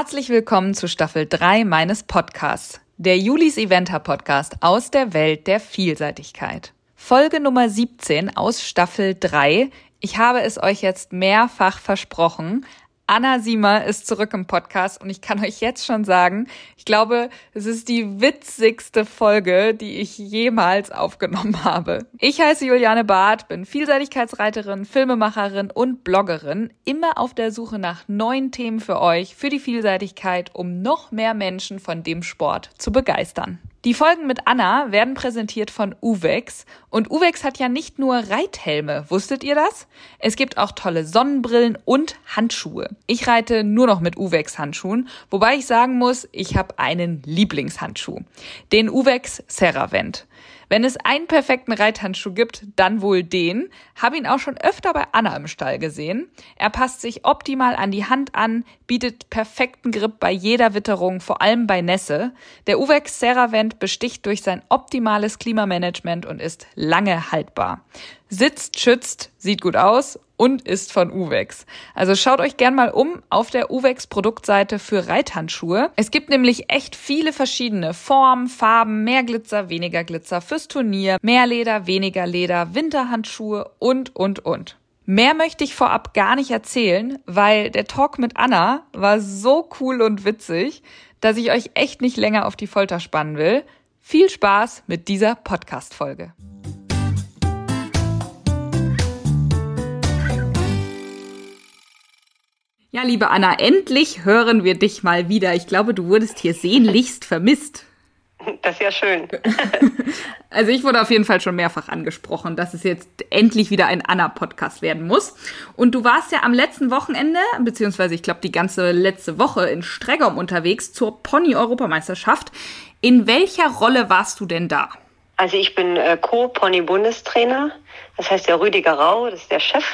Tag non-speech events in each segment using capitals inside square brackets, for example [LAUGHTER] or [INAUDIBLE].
Herzlich willkommen zu Staffel 3 meines Podcasts, der Julis Eventer Podcast aus der Welt der Vielseitigkeit. Folge Nummer 17 aus Staffel 3. Ich habe es euch jetzt mehrfach versprochen, Anna Siemer ist zurück im Podcast und ich kann euch jetzt schon sagen, ich glaube, es ist die witzigste Folge, die ich jemals aufgenommen habe. Ich heiße Juliane Barth, bin Vielseitigkeitsreiterin, Filmemacherin und Bloggerin, immer auf der Suche nach neuen Themen für euch, für die Vielseitigkeit, um noch mehr Menschen von dem Sport zu begeistern. Die Folgen mit Anna werden präsentiert von Uvex und Uvex hat ja nicht nur Reithelme, wusstet ihr das? Es gibt auch tolle Sonnenbrillen und Handschuhe. Ich reite nur noch mit Uvex Handschuhen, wobei ich sagen muss, ich habe einen Lieblingshandschuh, den Uvex Ceravent. Wenn es einen perfekten Reithandschuh gibt, dann wohl den. Hab ihn auch schon öfter bei Anna im Stall gesehen. Er passt sich optimal an die Hand an, bietet perfekten Grip bei jeder Witterung, vor allem bei Nässe. Der Uvex Ceravent besticht durch sein optimales Klimamanagement und ist lange haltbar sitzt, schützt, sieht gut aus und ist von Uvex. Also schaut euch gern mal um auf der Uvex Produktseite für Reithandschuhe. Es gibt nämlich echt viele verschiedene Formen, Farben, mehr Glitzer, weniger Glitzer fürs Turnier, mehr Leder, weniger Leder, Winterhandschuhe und, und, und. Mehr möchte ich vorab gar nicht erzählen, weil der Talk mit Anna war so cool und witzig, dass ich euch echt nicht länger auf die Folter spannen will. Viel Spaß mit dieser Podcast-Folge. Ja, liebe Anna, endlich hören wir dich mal wieder. Ich glaube, du wurdest hier sehnlichst vermisst. Das ist ja schön. [LAUGHS] Also ich wurde auf jeden Fall schon mehrfach angesprochen, dass es jetzt endlich wieder ein Anna-Podcast werden muss. Und du warst ja am letzten Wochenende, beziehungsweise ich glaube die ganze letzte Woche in Streggom unterwegs zur Pony-Europameisterschaft. In welcher Rolle warst du denn da? Also ich bin äh, Co-Pony-Bundestrainer. Das heißt, der Rüdiger Rau, das ist der Chef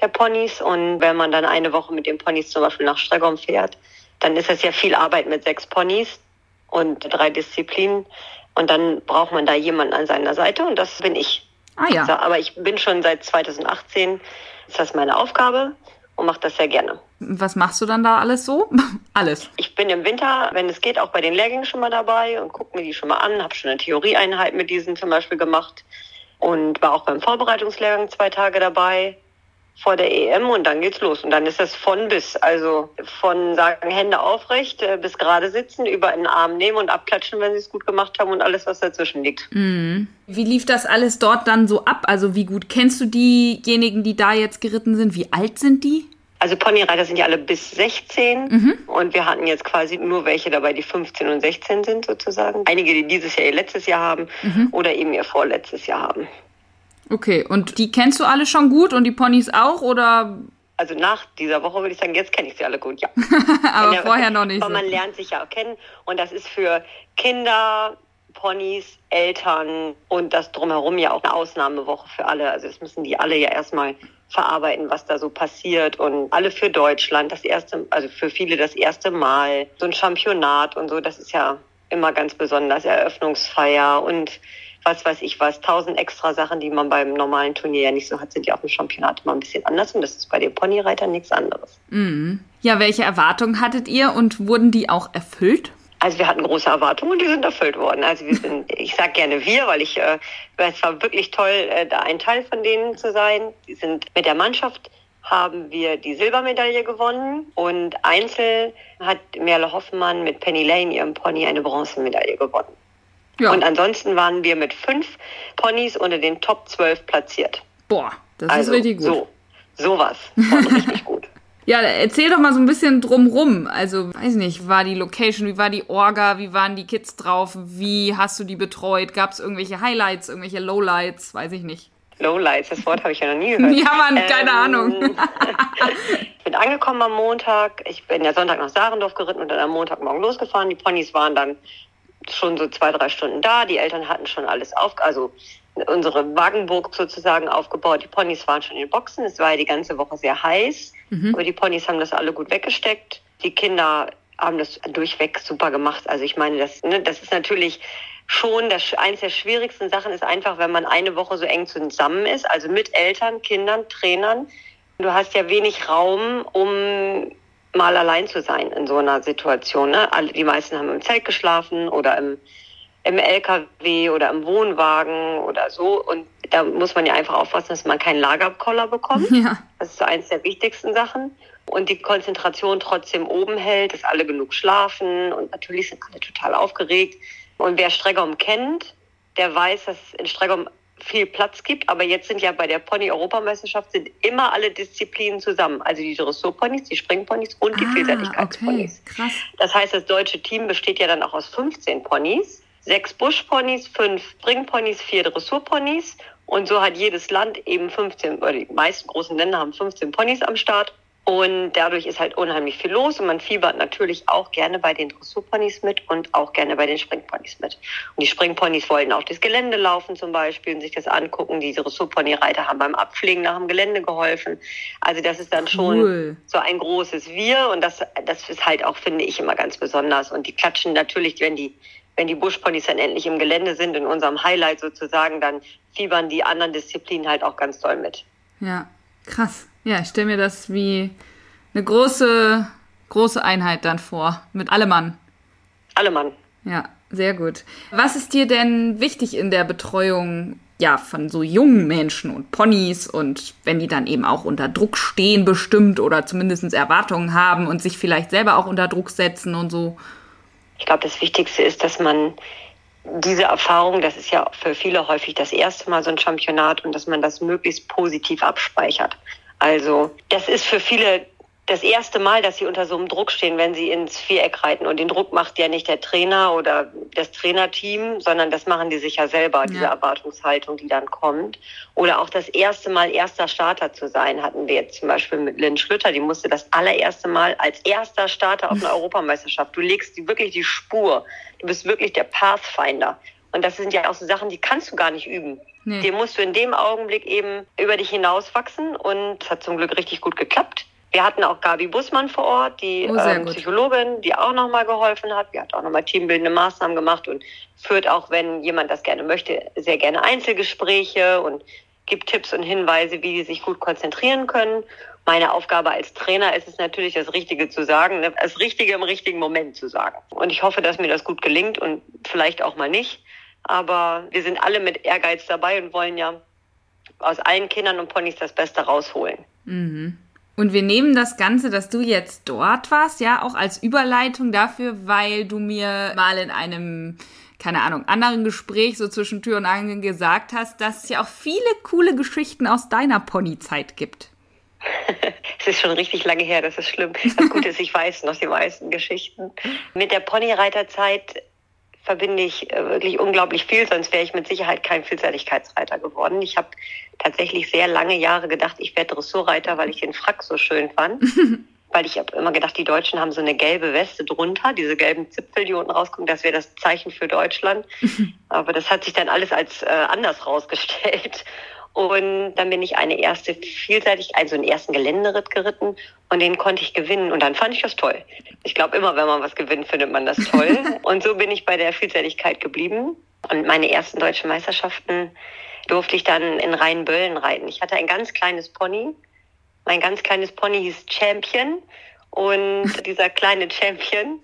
der Ponys. Und wenn man dann eine Woche mit den Ponys zum Beispiel nach Stregom fährt, dann ist das ja viel Arbeit mit sechs Ponys und drei Disziplinen. Und dann braucht man da jemanden an seiner Seite und das bin ich. Ah ja. Also, aber ich bin schon seit 2018, ist das meine Aufgabe und mache das sehr gerne. Was machst du dann da alles so? [LAUGHS] alles. Ich bin im Winter, wenn es geht, auch bei den Lehrgängen schon mal dabei und gucke mir die schon mal an. Habe schon eine Theorieeinheit mit diesen zum Beispiel gemacht und war auch beim Vorbereitungslehrgang zwei Tage dabei vor der EM und dann geht's los. Und dann ist das von bis. Also von sagen Hände aufrecht äh, bis gerade sitzen, über einen Arm nehmen und abklatschen, wenn sie es gut gemacht haben und alles, was dazwischen liegt. Mhm. Wie lief das alles dort dann so ab? Also wie gut kennst du diejenigen, die da jetzt geritten sind? Wie alt sind die? Also Ponyreiter sind ja alle bis 16 mhm. und wir hatten jetzt quasi nur welche dabei, die 15 und 16 sind sozusagen. Einige, die dieses Jahr ihr letztes Jahr haben mhm. oder eben ihr vorletztes Jahr haben. Okay, und die kennst du alle schon gut und die Ponys auch oder? Also nach dieser Woche würde ich sagen, jetzt kenne ich sie alle gut, ja. [LAUGHS] aber ja, vorher noch nicht. Aber man lernt sich ja auch kennen und das ist für Kinder, Ponys, Eltern und das drumherum ja auch eine Ausnahmewoche für alle. Also das müssen die alle ja erstmal verarbeiten, was da so passiert und alle für Deutschland das erste, also für viele das erste Mal so ein Championat und so, das ist ja immer ganz besonders Eröffnungsfeier und was weiß ich was, tausend extra Sachen, die man beim normalen Turnier ja nicht so hat, sind ja auch im Championat immer ein bisschen anders und das ist bei den Ponyreitern nichts anderes. Mhm. Ja, welche Erwartungen hattet ihr und wurden die auch erfüllt? Also wir hatten große Erwartungen und die sind erfüllt worden. Also wir sind, [LAUGHS] ich sage gerne wir, weil ich, äh, es war wirklich toll, äh, da ein Teil von denen zu sein. Die sind mit der Mannschaft haben wir die Silbermedaille gewonnen und Einzel hat Merle Hoffmann mit Penny Lane, ihrem Pony, eine Bronzemedaille gewonnen. Ja. Und ansonsten waren wir mit fünf Ponys unter den Top 12 platziert. Boah, das also, ist richtig gut. So, sowas. [LAUGHS] richtig gut. Ja, erzähl doch mal so ein bisschen drumrum. Also, weiß nicht, war die Location, wie war die Orga, wie waren die Kids drauf, wie hast du die betreut? Gab es irgendwelche Highlights, irgendwelche Lowlights? Weiß ich nicht. Lowlights, das Wort habe ich ja noch nie gehört. [LAUGHS] Ja, Mann, keine ähm, Ahnung. [LAUGHS] ich bin angekommen am Montag. Ich bin ja Sonntag nach Sarendorf geritten und dann am Montagmorgen losgefahren. Die Ponys waren dann schon so zwei, drei Stunden da. Die Eltern hatten schon alles auf, also unsere Wagenburg sozusagen aufgebaut. Die Ponys waren schon in den Boxen. Es war ja die ganze Woche sehr heiß, mhm. aber die Ponys haben das alle gut weggesteckt. Die Kinder haben das durchweg super gemacht. Also ich meine, das, ne, das ist natürlich schon das, eines der schwierigsten Sachen ist einfach, wenn man eine Woche so eng zusammen ist, also mit Eltern, Kindern, Trainern. Du hast ja wenig Raum, um mal allein zu sein in so einer Situation. Ne? Alle, die meisten haben im Zelt geschlafen oder im, im LKW oder im Wohnwagen oder so. Und da muss man ja einfach aufpassen, dass man keinen Lagerkoller bekommt. [LAUGHS] Ja. Das ist so eins der wichtigsten Sachen. Und die Konzentration trotzdem oben hält, dass alle genug schlafen. Und natürlich sind alle total aufgeregt. Und wer Stregom kennt, der weiß, dass in Stregom viel Platz gibt. Aber jetzt sind ja bei der Pony-Europameisterschaft sind immer alle Disziplinen zusammen. Also die Dressurponys, die Springponys und die ah, Vielseitigkeitsponys. Okay, das heißt, das deutsche Team besteht ja dann auch aus 15 Ponys. Sechs Buschponys, fünf Springponys, vier Dressurponys. Und so hat jedes Land eben 15, oder die meisten großen Länder haben 15 Ponys am Start. Und dadurch ist halt unheimlich viel los und man fiebert natürlich auch gerne bei den Dressurponys mit und auch gerne bei den Springponys mit. Und die Springponys wollten auch das Gelände laufen zum Beispiel und sich das angucken. Die Dressurponyreiter haben beim Abpflegen nach dem Gelände geholfen. Also das ist dann cool. schon so ein großes Wir und das, das ist halt auch, finde ich, immer ganz besonders. Und die klatschen natürlich, wenn die wenn die Buschponys dann endlich im Gelände sind, in unserem Highlight sozusagen, dann fiebern die anderen Disziplinen halt auch ganz doll mit. Ja, krass. Ja, ich stelle mir das wie eine große, große Einheit dann vor, mit Allemann. Allemann. Ja, sehr gut. Was ist dir denn wichtig in der Betreuung ja, von so jungen Menschen und Ponys und wenn die dann eben auch unter Druck stehen bestimmt oder zumindest Erwartungen haben und sich vielleicht selber auch unter Druck setzen und so? Ich glaube, das Wichtigste ist, dass man diese Erfahrung, das ist ja für viele häufig das erste Mal so ein Championat und dass man das möglichst positiv abspeichert. Also das ist für viele das erste Mal, dass sie unter so einem Druck stehen, wenn sie ins Viereck reiten. Und den Druck macht ja nicht der Trainer oder das Trainerteam, sondern das machen die sich ja selber, diese ja. Erwartungshaltung, die dann kommt. Oder auch das erste Mal erster Starter zu sein, hatten wir jetzt zum Beispiel mit Lynn Schlüter, die musste das allererste Mal als erster Starter auf einer [LAUGHS] Europameisterschaft. Du legst wirklich die Spur. Du bist wirklich der Pathfinder. Und das sind ja auch so Sachen, die kannst du gar nicht üben. Nee. Den musst du in dem Augenblick eben über dich hinauswachsen und es hat zum Glück richtig gut geklappt. Wir hatten auch Gabi Bussmann vor Ort, die oh, ähm, Psychologin, die auch nochmal geholfen hat. Die hat auch nochmal teambildende Maßnahmen gemacht und führt auch, wenn jemand das gerne möchte, sehr gerne Einzelgespräche und gibt Tipps und Hinweise, wie die sich gut konzentrieren können. Meine Aufgabe als Trainer ist es natürlich, das Richtige zu sagen, ne? das Richtige im richtigen Moment zu sagen. Und ich hoffe, dass mir das gut gelingt und vielleicht auch mal nicht. Aber wir sind alle mit Ehrgeiz dabei und wollen ja aus allen Kindern und Ponys das Beste rausholen. Mhm. Und wir nehmen das Ganze, dass du jetzt dort warst, ja, auch als Überleitung dafür, weil du mir mal in einem, keine Ahnung, anderen Gespräch so zwischen Tür und Angel gesagt hast, dass es ja auch viele coole Geschichten aus deiner Ponyzeit gibt. [LAUGHS] es ist schon richtig lange her, das ist schlimm. Das Gute ist, ich weiß noch die meisten Geschichten. Mit der Ponyreiterzeit verbinde ich äh, wirklich unglaublich viel, sonst wäre ich mit Sicherheit kein Vielseitigkeitsreiter geworden. Ich habe tatsächlich sehr lange Jahre gedacht, ich werde Dressurreiter, weil ich den Frack so schön fand. [LAUGHS] weil ich habe immer gedacht, die Deutschen haben so eine gelbe Weste drunter, diese gelben Zipfel, die unten rauskommen, das wäre das Zeichen für Deutschland. [LAUGHS] Aber das hat sich dann alles als äh, anders rausgestellt. Und dann bin ich eine erste vielseitig, also einen ersten Geländeritt geritten und den konnte ich gewinnen. Und dann fand ich das toll. Ich glaube, immer wenn man was gewinnt, findet man das toll. [LAUGHS] und so bin ich bei der Vielseitigkeit geblieben. Und meine ersten deutschen Meisterschaften durfte ich dann in Rheinböllen reiten. Ich hatte ein ganz kleines Pony. Mein ganz kleines Pony hieß Champion. Und [LAUGHS] dieser kleine Champion,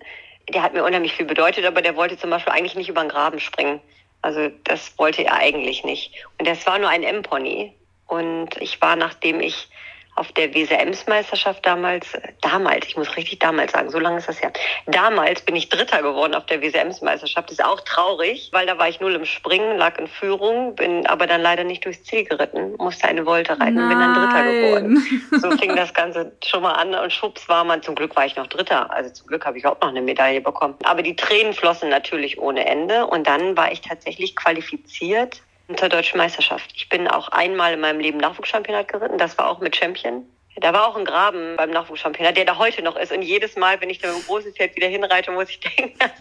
der hat mir unheimlich viel bedeutet, aber der wollte zum Beispiel eigentlich nicht über den Graben springen. Also das wollte er eigentlich nicht. Und das war nur ein M-Pony. Und ich war, nachdem ich auf der WSMs-Meisterschaft damals, damals, ich muss richtig damals sagen, so lange ist das ja. Damals bin ich Dritter geworden auf der WSMs-Meisterschaft. Ist auch traurig, weil da war ich null im Springen, lag in Führung, bin aber dann leider nicht durchs Ziel geritten, musste eine Wolte reiten und bin dann Dritter geworden. So fing das Ganze schon mal an und schwupps war man, zum Glück war ich noch Dritter. Also zum Glück habe ich auch noch eine Medaille bekommen. Aber die Tränen flossen natürlich ohne Ende und dann war ich tatsächlich qualifiziert zur deutschen Meisterschaft. Ich bin auch einmal in meinem Leben Nachwuchschampionat geritten. Das war auch mit Champion. Da war auch ein Graben beim Nachwuchschampionat, der da heute noch ist. Und jedes Mal, wenn ich da mit dem großen Pferd wieder hinreite, muss ich [LAUGHS] denken, dass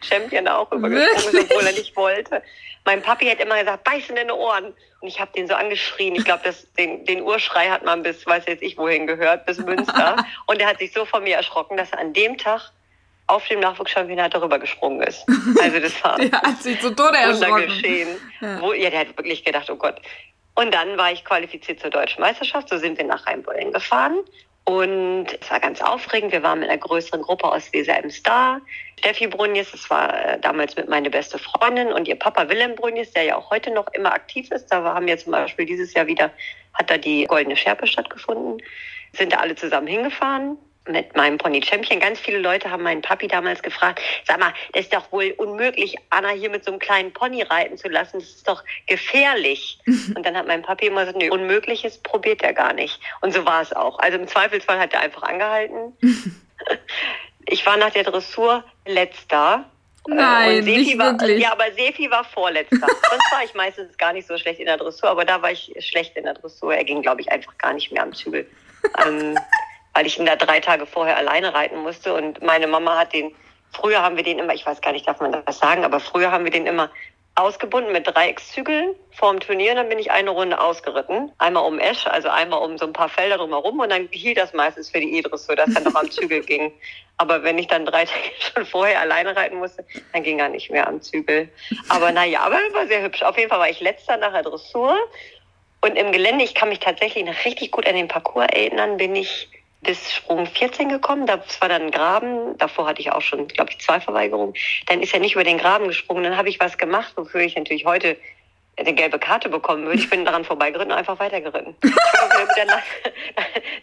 Champion da auch übergesprungen ist, obwohl er nicht wollte. Mein Papi hat immer gesagt, beiß in deine Ohren. Und ich habe den so angeschrien. Ich glaube, den, den Urschrei hat man bis, weiß jetzt ich wohin gehört, bis Münster. [LAUGHS] Und er hat sich so von mir erschrocken, dass er an dem Tag auf dem Nachwuchschampionat darüber gesprungen ist. Also das war [LAUGHS] der hat sich zu Tode erschrocken. geschehen. Ja. Wo, ja, der hat wirklich gedacht, oh Gott. Und dann war ich qualifiziert zur deutschen Meisterschaft. So sind wir nach Rheinbollen gefahren. Und es war ganz aufregend. Wir waren mit einer größeren Gruppe aus Weser-Ems da. Steffi Brunjes, das war äh, damals mit meine beste Freundin und ihr Papa Willem Brunjes, der ja auch heute noch immer aktiv ist. Da haben wir zum Beispiel dieses Jahr wieder, hat da die Goldene Schärpe stattgefunden. Sind da alle zusammen hingefahren mit meinem Pony Champion. Ganz viele Leute haben meinen Papi damals gefragt, sag mal, das ist doch wohl unmöglich, Anna hier mit so einem kleinen Pony reiten zu lassen. Das ist doch gefährlich. [LAUGHS] Und dann hat mein Papi immer gesagt, nee, Unmögliches probiert er gar nicht. Und so war es auch. Also im Zweifelsfall hat er einfach angehalten. [LAUGHS] ich war nach der Dressur letzter. Nein, und Sefi nicht war, wirklich. Ja, aber Sefi war vorletzter. [LAUGHS] Sonst war ich meistens gar nicht so schlecht in der Dressur, aber da war ich schlecht in der Dressur. Er ging, glaube ich, einfach gar nicht mehr am Zügel. ähm, weil ich ihn da drei Tage vorher alleine reiten musste. Und meine Mama hat den, früher haben wir den immer, ich weiß gar nicht, darf man das sagen, aber früher haben wir den immer ausgebunden mit Dreieckszügeln vorm Turnier und dann bin ich eine Runde ausgeritten. Einmal um Esch, also einmal um so ein paar Felder drumherum und dann hielt das meistens für die Edris, so dass er noch am Zügel [LAUGHS] ging. Aber wenn ich dann drei [LAUGHS] Tage schon vorher alleine reiten musste, dann ging er nicht mehr am Zügel. Aber naja, aber war sehr hübsch. Auf jeden Fall war ich letzter nach der Dressur und im Gelände, ich kann mich tatsächlich noch richtig gut an den Parcours erinnern, bin ich bis Sprung 14 gekommen. Das war dann ein Graben. Davor hatte ich auch schon, glaube ich, zwei Verweigerungen. Dann ist er nicht über den Graben gesprungen. Dann habe ich was gemacht, wofür ich natürlich heute eine gelbe Karte bekommen würde. Ich bin daran vorbeigeritten und einfach weitergeritten. [LAUGHS] dann,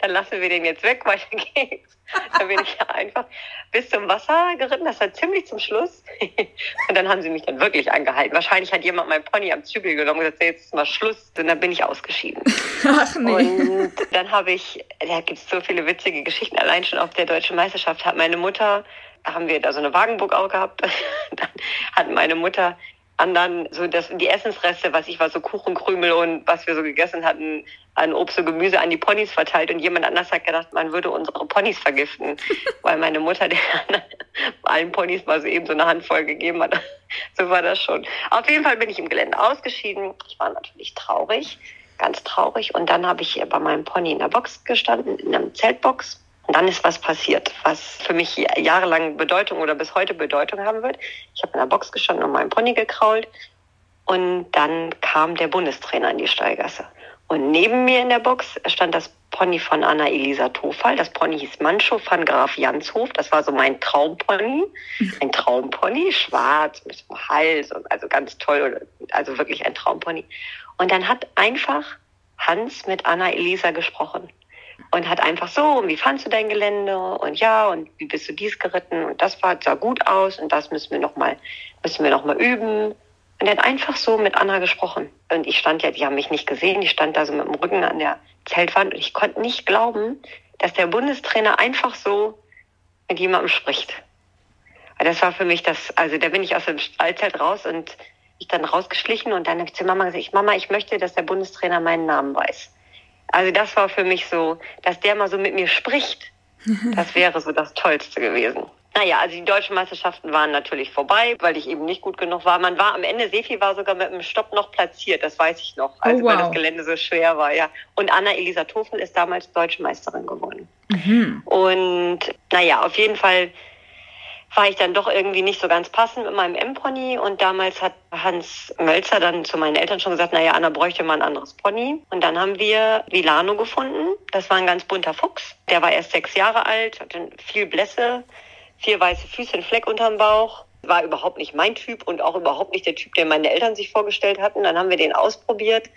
dann lassen wir den jetzt weg, weiter geht's. Dann bin ich einfach bis zum Wasser geritten. Das war ziemlich zum Schluss. [LAUGHS] Und dann haben sie mich dann wirklich angehalten. Wahrscheinlich hat jemand mein Pony am Zügel genommen und gesagt, jetzt ist mal Schluss. Und dann bin ich ausgeschieden. Ach nee. Und dann habe ich, da gibt es so viele witzige Geschichten. Allein schon auf der deutschen Meisterschaft hat meine Mutter, haben wir da so eine Wagenburg auch gehabt. [LAUGHS] Dann hat meine Mutter anderen so das, die Essensreste, was ich war, so Kuchenkrümel und was wir so gegessen hatten, an Obst und Gemüse an die Ponys verteilt und jemand anders hat gedacht, man würde unsere Ponys vergiften, [LAUGHS] weil meine Mutter den [LAUGHS] allen Ponys mal so eben so eine Handvoll gegeben hat. [LAUGHS] so war das schon. Auf jeden Fall bin ich im Gelände ausgeschieden. Ich war natürlich traurig, ganz traurig und dann habe ich bei meinem Pony in der Box gestanden, in einer Zeltbox dann ist was passiert, was für mich jahrelang Bedeutung oder bis heute Bedeutung haben wird. Ich habe in der Box gestanden und meinen Pony gekrault. Und dann kam der Bundestrainer in die Stallgasse. Und neben mir in der Box stand das Pony von Anna Elisa Tofal. Das Pony hieß Mancho van Graf Janshof. Das war so mein Traumpony. Ein Traumpony, schwarz, mit dem Hals und also ganz toll. Also wirklich ein Traumpony. Und dann hat einfach Hans mit Anna Elisa gesprochen und hat einfach so, wie fandst du dein Gelände? Und ja und wie bist du dies geritten? Und das war, sah gut aus und das müssen wir noch mal müssen wir noch mal üben. Und er hat einfach so mit Anna gesprochen. Und ich stand ja, die haben mich nicht gesehen, ich stand da so mit dem Rücken an der Zeltwand und ich konnte nicht glauben, dass der Bundestrainer einfach so mit jemandem spricht. Das war für mich das, also da bin ich aus dem Stallzelt raus und ich dann rausgeschlichen und dann habe ich zu Mama gesagt, Mama, ich möchte, dass der Bundestrainer meinen Namen weiß. Also das war für mich so, dass der mal so mit mir spricht. Das wäre so das Tollste gewesen. Naja, also die deutschen Meisterschaften waren natürlich vorbei, weil ich eben nicht gut genug war. Man war am Ende, Sefi war sogar mit einem Stopp noch platziert, das weiß ich noch, also oh, wow. weil das Gelände so schwer war, ja. Und Anna Elisa Tofel ist damals deutsche Meisterin geworden. Mhm. Und naja, auf jeden Fall war ich dann doch irgendwie nicht so ganz passend mit meinem M-Pony. Und damals hat Hans Mölzer dann zu meinen Eltern schon gesagt, naja, Anna bräuchte mal ein anderes Pony. Und dann haben wir Vilano gefunden. Das war ein ganz bunter Fuchs. Der war erst sechs Jahre alt, hatte viel Blässe, vier weiße Füße, ein Fleck unterm Bauch. War überhaupt nicht mein Typ und auch überhaupt nicht der Typ, den meine Eltern sich vorgestellt hatten. Dann haben wir den ausprobiert.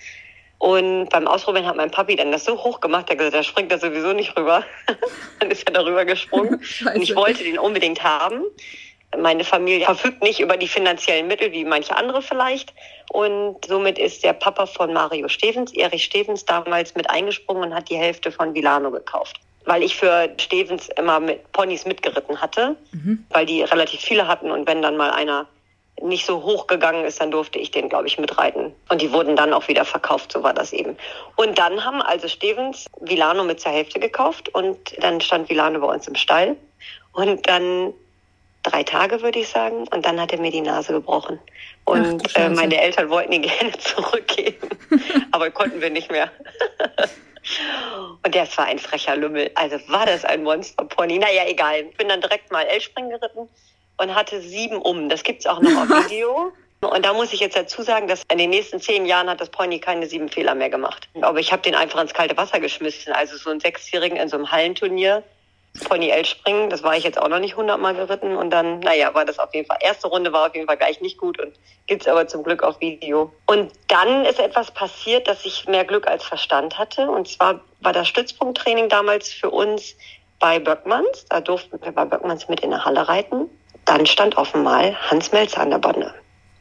Und beim Ausprobieren hat mein Papi dann das so hoch gemacht, der gesagt, der springt da sowieso nicht rüber. [LAUGHS] dann ist er darüber gesprungen. [LAUGHS] und ich wollte den unbedingt haben. Meine Familie verfügt nicht über die finanziellen Mittel wie manche andere vielleicht. Und somit ist der Papa von Mario Stevens, Erich Stevens, damals mit eingesprungen und hat die Hälfte von Vilano gekauft. Weil ich für Stevens immer mit Ponys mitgeritten hatte, mhm. weil die relativ viele hatten und wenn dann mal einer nicht so hoch gegangen ist, dann durfte ich den, glaube ich, mitreiten. Und die wurden dann auch wieder verkauft, so war das eben. Und dann haben also Stevens Vilano mit zur Hälfte gekauft und dann stand Vilano bei uns im Stall. Und dann drei Tage, würde ich sagen. Und dann hat er mir die Nase gebrochen. Und Ach, äh, meine Eltern wollten ihn [LAUGHS] gerne zurückgeben, [LAUGHS] aber konnten wir nicht mehr. Und das war ein frecher Lümmel. Also war das ein Monsterpony. Naja, egal. Ich bin dann direkt mal L-Springen geritten und hatte sieben um. Das gibt's auch noch auf Video. Und da muss ich jetzt dazu sagen, dass in den nächsten zehn Jahren hat das Pony keine sieben Fehler mehr gemacht. Aber ich habe den einfach ins kalte Wasser geschmissen. Also so einen Sechsjährigen in so einem Hallenturnier. Pony L springen, das war ich jetzt auch noch nicht hundertmal geritten und dann, naja, war das auf jeden Fall, erste Runde war auf jeden Fall gleich nicht gut und gibt's aber zum Glück auf Video. Und dann ist etwas passiert, dass ich mehr Glück als Verstand hatte und zwar war das Stützpunkttraining damals für uns bei Böckmanns, da durften wir bei Böckmanns mit in der Halle reiten. Dann stand auf einmal Hans Melzer an der Bande.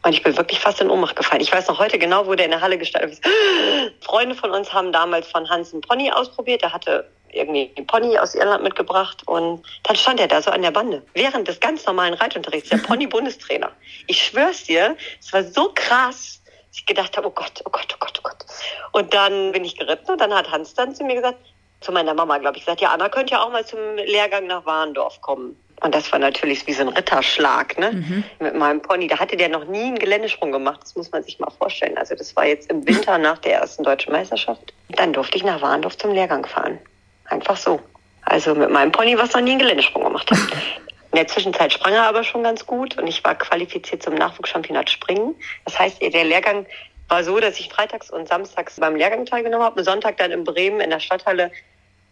Und ich bin wirklich fast in Ohnmacht gefallen. Ich weiß noch heute genau, wo der in der Halle gestanden ist. [GASPS] Freunde von uns haben damals von Hans einen Pony ausprobiert. Der hatte irgendwie einen Pony aus Irland mitgebracht und dann stand er da so an der Bande. Während des ganz normalen Reitunterrichts, der Pony-Bundestrainer. Ich schwör's dir, es war so krass, dass ich gedacht habe, oh Gott, oh Gott, oh Gott, oh Gott. Und dann bin ich geritten und dann hat Hans dann zu mir gesagt, zu meiner Mama, glaube ich, gesagt, ja, Anna könnte ja auch mal zum Lehrgang nach Warndorf kommen. Und das war natürlich wie so ein Ritterschlag, ne? Mhm. Mit meinem Pony. Da hatte der noch nie einen Geländesprung gemacht. Das muss man sich mal vorstellen. Also das war jetzt im Winter nach der ersten deutschen Meisterschaft. Dann durfte ich nach Warndorf zum Lehrgang fahren. Einfach so. Also mit meinem Pony, was noch nie einen Geländesprung gemacht hat. In der Zwischenzeit sprang er aber schon ganz gut und ich war qualifiziert zum Nachwuchschampionat Springen. Das heißt, der Lehrgang war so, dass ich freitags und samstags beim Lehrgang teilgenommen habe und Sonntag dann in Bremen in der Stadthalle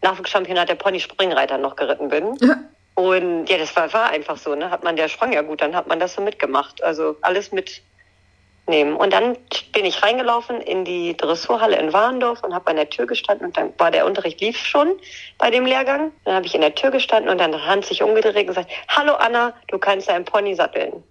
Nachwuchschampionat der Pony-Springreiter noch geritten bin. Ja. Und ja, das war, war einfach so, ne? Hat man, der sprang ja gut, dann hat man das so mitgemacht. Also alles mitnehmen. Und dann bin ich reingelaufen in die Dressurhalle in Warndorf und habe an der Tür gestanden und dann war der Unterricht lief schon bei dem Lehrgang. Dann habe ich in der Tür gestanden und dann hat Hans sich umgedreht und gesagt, hallo Anna, du kannst deinen Pony satteln.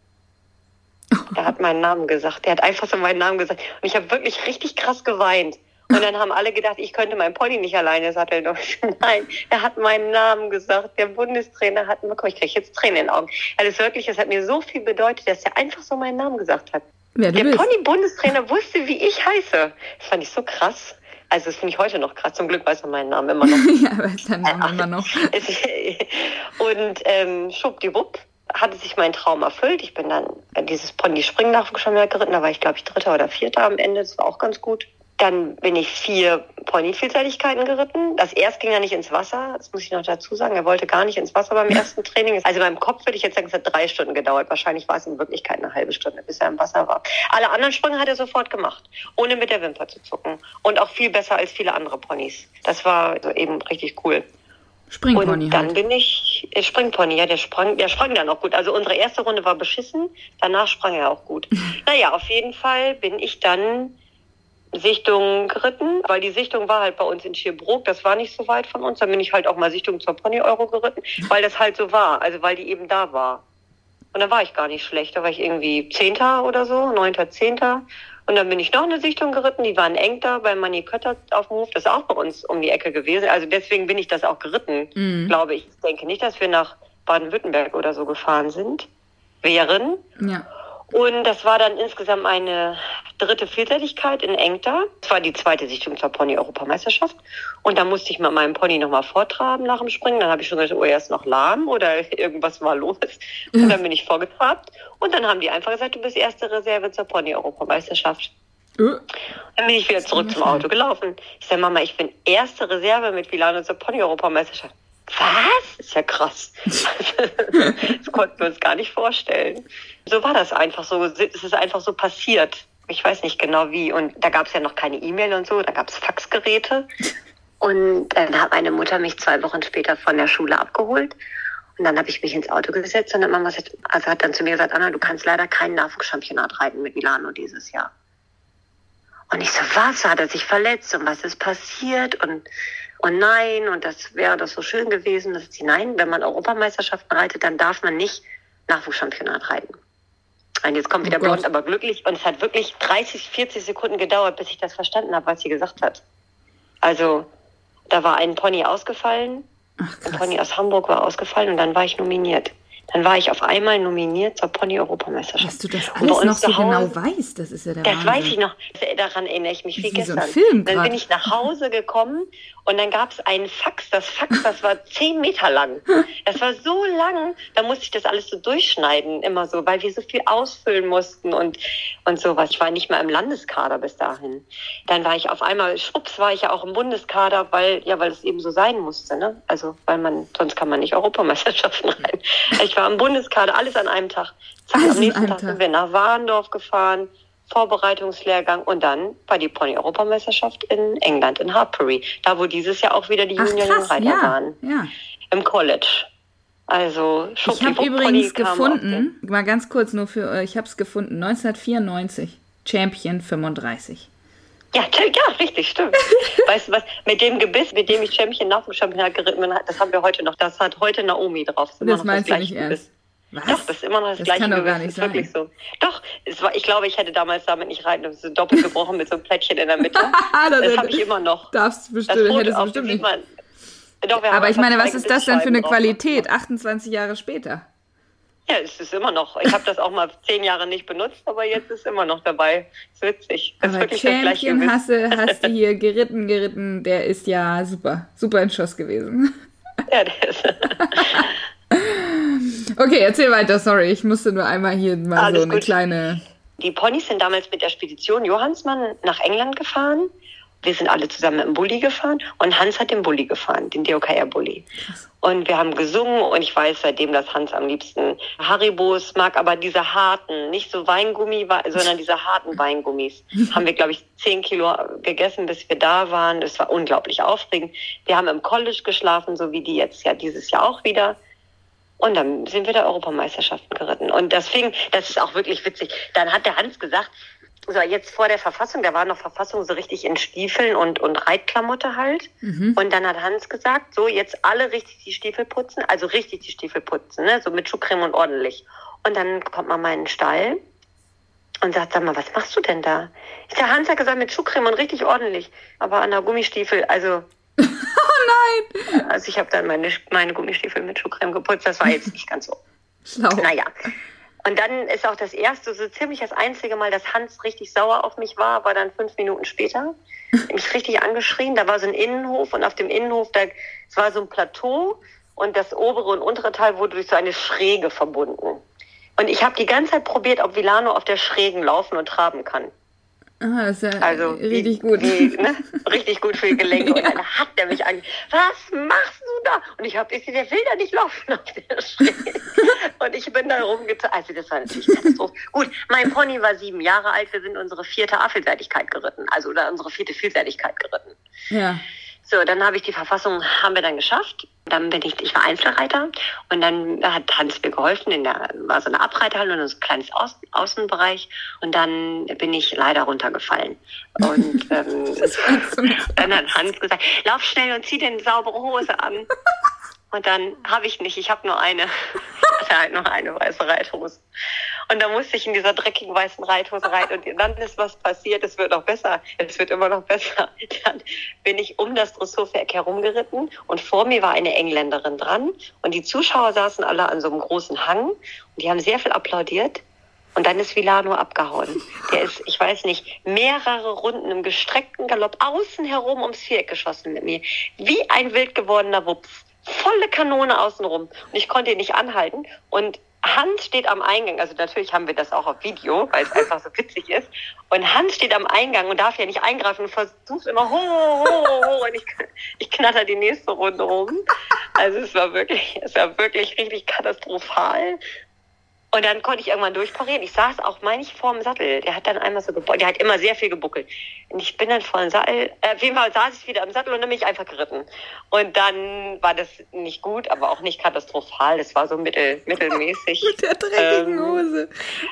[LAUGHS] Er hat meinen Namen gesagt. Der hat einfach so meinen Namen gesagt. Und ich habe wirklich richtig krass geweint. Und dann haben alle gedacht, ich könnte meinen Pony nicht alleine satteln. Und [LAUGHS] nein, er hat meinen Namen gesagt. Der Bundestrainer hat mir, guck, ich kriege jetzt Tränen in den Augen. Also wirklich, es hat mir so viel bedeutet, dass er einfach so meinen Namen gesagt hat. Ja, der Pony-Bundestrainer wusste, wie ich heiße. Das fand ich so krass. Also das finde ich heute noch krass. Zum Glück weiß er meinen Namen immer noch. [LAUGHS] ja, weiß deinen Namen immer noch. [LAUGHS] und ähm, schwuppdiwupp hatte sich mein Traum erfüllt. Ich bin dann dieses Pony Springen Nachwuchsschuljahr geritten. Da war ich, glaube ich, Dritter oder Vierter am Ende. Das war auch ganz gut. Dann bin ich vier Pony-Vielseitigkeiten geritten. Das erst ging ja nicht ins Wasser, das muss ich noch dazu sagen. Er wollte gar nicht ins Wasser beim [LAUGHS] ersten Training. Also beim Kopf würde ich jetzt sagen, es hat drei Stunden gedauert. Wahrscheinlich war es in Wirklichkeit eine halbe Stunde, bis er im Wasser war. Alle anderen Sprünge hat er sofort gemacht, ohne mit der Wimper zu zucken. Und auch viel besser als viele andere Ponys. Das war also eben richtig cool. Springpony. Und dann halt. bin ich äh, Springpony, ja, der sprang, der sprang dann auch gut. Also unsere erste Runde war beschissen, danach sprang er auch gut. [LAUGHS] naja, auf jeden Fall bin ich dann Sichtung geritten, weil die Sichtung war halt bei uns in Schierbrook, das war nicht so weit von uns. Dann bin ich halt auch mal Sichtung zur Pony Euro geritten, weil das halt so war, also weil die eben da war. Und dann war ich gar nicht schlecht, da war ich irgendwie Zehnter oder so, Neunter, Zehnter. Und dann bin ich noch eine Sichtung geritten, die waren eng da bei Manni Kötter auf dem Hof, das ist auch bei uns um die Ecke gewesen. Also deswegen bin ich das auch geritten, mhm. glaube ich. Ich denke nicht, dass wir nach Baden-Württemberg oder so gefahren sind, wären. Ja. Und das war dann insgesamt eine dritte Vielseitigkeit in Engter. Das war die zweite Sichtung zur Pony-Europameisterschaft. Und da musste ich mit meinem Pony nochmal vortraben nach dem Springen. Dann habe ich schon gesagt, oh, er ist noch lahm oder [LAUGHS] irgendwas war los. Und dann bin ich vorgetrabt. Und dann haben die einfach gesagt, du bist erste Reserve zur Pony-Europameisterschaft. Äh. Dann bin ich wieder zurück zum Auto gelaufen. Ich sage, Mama, ich bin erste Reserve mit Vilano zur Pony-Europameisterschaft. Was? Ist ja krass. [LAUGHS] das konnten wir uns gar nicht vorstellen. So war das einfach so. Es ist einfach so passiert. Ich weiß nicht genau wie. Und da gab es ja noch keine E-Mail und so. Da gab es Faxgeräte. Und dann hat meine Mutter mich zwei Wochen später von der Schule abgeholt. Und dann habe ich mich ins Auto gesetzt und dann Mama also hat dann zu mir gesagt, Anna, du kannst leider keinen Nachwuchschampionat reiten mit Milano dieses Jahr. Und ich so, was? Hat er sich verletzt und was ist passiert? Und und nein, und das wäre das so schön gewesen, dass sie, nein, wenn man Europameisterschaften reitet, dann darf man nicht Nachwuchschampionat reiten. Und jetzt kommt oh wieder oh blond, aber glücklich. Und es hat wirklich 30, 40 Sekunden gedauert, bis ich das verstanden habe, was sie gesagt hat. Also, da war ein Pony ausgefallen. Ach, ein Pony aus Hamburg war ausgefallen und dann war ich nominiert. Dann war ich auf einmal nominiert zur Pony-Europameisterschaft. Dass du das alles noch so genau weißt, das ist ja der Das Wahnsinn. weiß ich noch. Daran erinnere ich mich wie, wie gestern. So ein Film dann bin ich nach Hause gekommen und dann gab es einen Fax. Das Fax, das war [LAUGHS] zehn Meter lang. Das war so lang, da musste ich das alles so durchschneiden, immer so, weil wir so viel ausfüllen mussten und, und sowas. Ich war nicht mal im Landeskader bis dahin. Dann war ich auf einmal, schwupps, war ich ja auch im Bundeskader, weil, ja, weil es eben so sein musste, ne? Also, weil man, sonst kann man nicht Europameisterschaften [LAUGHS] rein. Ich im Bundeskader, alles an einem Tag. Zack, Also am nächsten Tag Tag. sind wir nach Warndorf gefahren, Vorbereitungslehrgang und dann war die Pony-Europameisterschaft in England, in Hartbury. Da, wo dieses Jahr auch wieder die Ach Junioren krass, Reiter ja, waren. ja. Im College. Also, Ich habe übrigens gefunden, mal ganz kurz nur für, äh, ich habe es gefunden, 1994, Champion 35. Ja, [LAUGHS] ja, richtig, stimmt. [LAUGHS] weißt du was, mit dem Gebiss, mit dem ich Champion nach dem Championat geritten bin, das haben wir heute noch. Das hat heute Naomi drauf. Das noch meinst du nicht Gebiss. ernst? Was? Doch, das ist immer noch das, Das gleiche kann doch Gewiss. gar nicht das ist wirklich so. Doch, es war, ich glaube, ich hätte damals damit nicht reiten. Das ist so doppelt gebrochen mit so einem Plättchen in der [LAUGHS] Mitte. das Das habe ich immer noch. darfst Das bestimmt, Foto hättest du bestimmt nicht. man. Doch, wir haben Aber ich meine, was ist das denn für eine. Qualität? 28 Jahre später. Ja, es ist immer noch. Ich habe das auch mal zehn Jahre nicht benutzt, aber jetzt ist immer noch dabei. Ist witzig. Das ist Aber gleiche Champion du, [LAUGHS] hast du hier geritten, geritten. Der ist ja super, super in Schuss gewesen. Ja, der ist, [LAUGHS] Okay, erzähl weiter, sorry. Ich musste nur einmal hier mal Alles so eine gut. kleine. Die Ponys sind damals mit der Spedition Johannsmann nach England gefahren. Wir sind alle zusammen dem Bulli gefahren und Hans hat den Bulli gefahren, den DOKR-Bulli. Und wir haben gesungen und ich weiß seitdem, dass Hans am liebsten Haribos mag, aber diese harten, nicht so Weingummi, sondern diese harten Weingummis. [LAUGHS] haben wir, glaube ich, zehn Kilo gegessen, bis wir da waren. Das war unglaublich aufregend. Wir haben im College geschlafen, so wie die jetzt ja dieses Jahr auch wieder. Und dann sind wir der Europameisterschaften geritten. Und das fing, das ist auch wirklich witzig. Dann hat der Hans gesagt, so jetzt vor der Verfassung, da war noch Verfassung so richtig in Stiefeln und, und Reitklamotte halt. Und dann hat Hans gesagt, so jetzt alle richtig die Stiefel putzen, also richtig die Stiefel putzen, ne? so mit Schuhcreme und ordentlich. Und dann kommt man mal in den Stall und sagt, sag mal, was machst du denn da? Ich sag, Hans hat gesagt, mit Schuhcreme und richtig ordentlich. Aber an der Gummistiefel, also [LAUGHS] Oh nein! also ich habe dann meine, meine Gummistiefel mit Schuhcreme geputzt. Das war jetzt nicht ganz so. Schlau. Naja. Und dann ist auch das erste, so ziemlich das einzige Mal, dass Hans richtig sauer auf mich war, war dann fünf Minuten später. [LAUGHS] Mich richtig angeschrien. Da war so ein Innenhof und auf dem Innenhof, da, es war so ein Plateau und das obere und untere Teil wurde durch so eine Schräge verbunden. Und ich habe die ganze Zeit probiert, ob Vilano auf der Schrägen laufen und traben kann. Ah, das ist ja Also richtig wie, gut. Wie, ne? Richtig gut für die Gelenke. [LAUGHS] Und Ja. dann hat der mich an. Was machst du da? Und ich habe, ich sehe, der will da nicht laufen auf der Schräge. [LAUGHS] Und ich bin da rumgezogen. Also das war natürlich Katastrophe. Gut, mein Pony war sieben Jahre alt. Wir sind unsere vierte A-Vielseitigkeit geritten. Also oder unsere vierte Vielseitigkeit geritten. Ja. So, dann habe ich die Verfassung, haben wir dann geschafft. Dann bin ich, ich war Einzelreiter und dann hat Hans mir geholfen. In der war so eine Abreiterhalle und so ein kleines Außen, Außenbereich. Und dann bin ich leider runtergefallen. Und [LAUGHS] ähm, dann hat Hans gesagt, lauf schnell und zieh dir eine saubere Hose an. [LAUGHS] Und dann habe ich nicht, ich habe nur eine, [LAUGHS] hatte halt nur eine weiße Reithose. Und dann musste ich in dieser dreckigen weißen Reithose rein und dann ist was passiert, es wird noch besser, es wird immer noch besser. Dann bin ich um das Dressurwerk herumgeritten und vor mir war eine Engländerin dran und die Zuschauer saßen alle an so einem großen Hang und die haben sehr viel applaudiert. Und dann ist Vilano abgehauen. Der ist, ich weiß nicht, mehrere Runden im gestreckten Galopp außen herum ums Viereck geschossen mit mir. Wie ein wild gewordener Wups. Volle Kanone außenrum. Und ich konnte ihn nicht anhalten. Und Hans steht am Eingang. Also natürlich haben wir das auch auf Video, weil es einfach so witzig ist. Und Hans steht am Eingang und darf ja nicht eingreifen und versucht immer ho, ho, ho. Und ich, ich knatter die nächste Runde rum. Also es war wirklich, es war wirklich richtig katastrophal. Und dann konnte ich irgendwann durchparieren. Ich saß auch, meine ich, vorm Sattel. Der hat dann einmal so gebuckelt. Der hat immer sehr viel gebuckelt. Und ich bin dann vor dem Sattel. Äh, auf jeden Fall saß ich wieder am Sattel und dann bin ich einfach geritten. Und dann war das nicht gut, aber auch nicht katastrophal. Das war so mittel, mittelmäßig. [LAUGHS] Mit der dreckigen Ähm, Hose.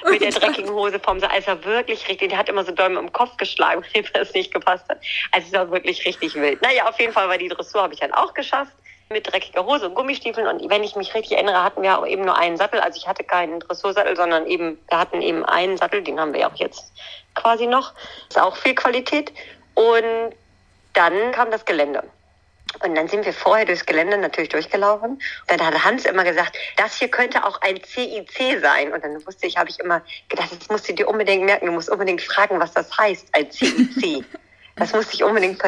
Mit der dreckigen Hose vom Sattel. War wirklich richtig. Der hat immer so Däume im Kopf geschlagen, [LAUGHS] wenn ihm das nicht gepasst hat. Also es war wirklich richtig wild. Naja, auf jeden Fall war die Dressur, habe ich dann auch geschafft mit dreckiger Hose und Gummistiefeln. Und wenn ich mich richtig erinnere, hatten wir auch eben nur einen Sattel. Also ich hatte keinen Dressursattel, sondern eben, wir hatten eben einen Sattel, den haben wir ja auch jetzt quasi noch. Ist auch viel Qualität. Und dann kam das Gelände. Und dann sind wir vorher durchs Gelände natürlich durchgelaufen. Und dann hat Hans immer gesagt, das hier könnte auch ein CIC sein. Und dann wusste ich, habe ich immer gedacht, das musst du dir unbedingt merken. Du musst unbedingt fragen, was das heißt, ein CIC. [LAUGHS] Das musste ich unbedingt.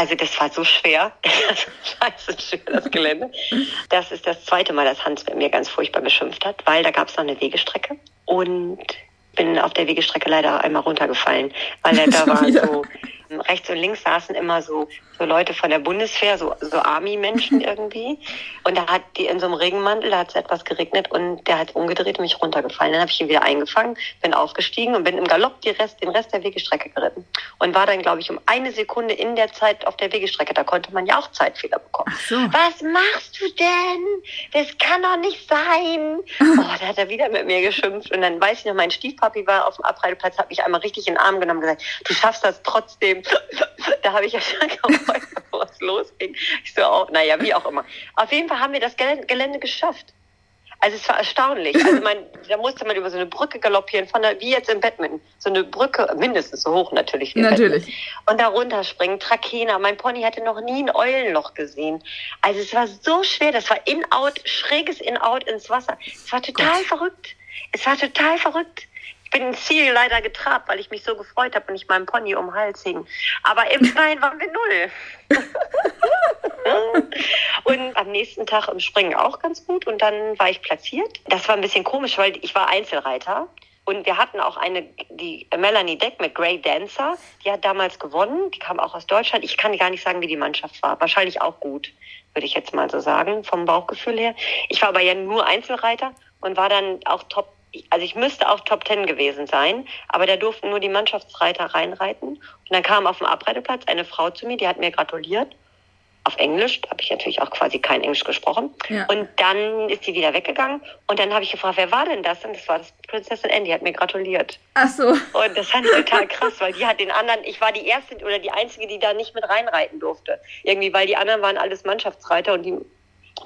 Also das war so schwer. [LAUGHS] Das war scheiße schwer, das Gelände. Das ist das zweite Mal, dass Hans mit mir ganz furchtbar geschimpft hat, weil da gab es noch eine Wegestrecke. Und bin auf der Wegestrecke leider einmal runtergefallen, weil er da [LAUGHS] war so rechts und links saßen immer so, so Leute von der Bundeswehr, so, so Army-Menschen [LAUGHS] irgendwie. Und da hat die in so einem Regenmantel, da hat es etwas geregnet und der hat umgedreht und mich runtergefallen. Dann habe ich ihn wieder eingefangen, bin aufgestiegen und bin im Galopp die Rest, den Rest der Wegestrecke geritten. Und war dann, glaube ich, um eine Sekunde in der Zeit auf der Wegestrecke. Da konnte man ja auch Zeitfehler bekommen. So. Was machst du denn? Das kann doch nicht sein. [LAUGHS] Oh, da hat er wieder mit mir geschimpft. Und dann weiß ich noch, mein Stiefpapi war auf dem Abreiteplatz, hat mich einmal richtig in den Arm genommen und gesagt, du schaffst das trotzdem. [LAUGHS] da habe ich ja schon [LAUGHS] geheult, es losging. Ich so, oh, naja, wie auch immer. Auf jeden Fall haben wir das Gelände geschafft. Also es war erstaunlich. Also [LAUGHS] man, da musste man über so eine Brücke galoppieren, von der, wie jetzt im Badminton. So eine Brücke, mindestens so hoch natürlich. Natürlich. Badminton. Und da runterspringen, Trakehner. Mein Pony hatte noch nie ein Eulenloch gesehen. Also es war so schwer. Das war in-out, schräges in-out ins Wasser. Es war total Gott. verrückt. Es war total verrückt. Ich bin ins Ziel leider getrabt, weil ich mich so gefreut habe und ich meinem Pony um den Hals hing. Aber immerhin [LAUGHS] waren wir null. [LAUGHS] Und am nächsten Tag im Springen auch ganz gut. Und dann war ich platziert. Das war ein bisschen komisch, weil ich war Einzelreiter. Und wir hatten auch eine, die Melanie Deck mit Grey Dancer, die hat damals gewonnen. Die kam auch aus Deutschland. Ich kann gar nicht sagen, wie die Mannschaft war. Wahrscheinlich auch gut, würde ich jetzt mal so sagen, vom Bauchgefühl her. Ich war aber ja nur Einzelreiter und war dann auch Top, also ich müsste auch Top Ten gewesen sein, aber da durften nur die Mannschaftsreiter reinreiten. Und dann kam auf dem Abreiteplatz eine Frau zu mir, die hat mir gratuliert auf Englisch, da habe ich natürlich auch quasi kein Englisch gesprochen. Ja. Und dann ist sie wieder weggegangen und dann habe ich gefragt, wer war denn das? Und das war das Prinzessin Anne, die hat mir gratuliert. Ach so. Und das fand ich total krass, weil die hat den anderen, ich war die erste oder die einzige, die da nicht mit reinreiten durfte. Irgendwie, weil die anderen waren alles Mannschaftsreiter und die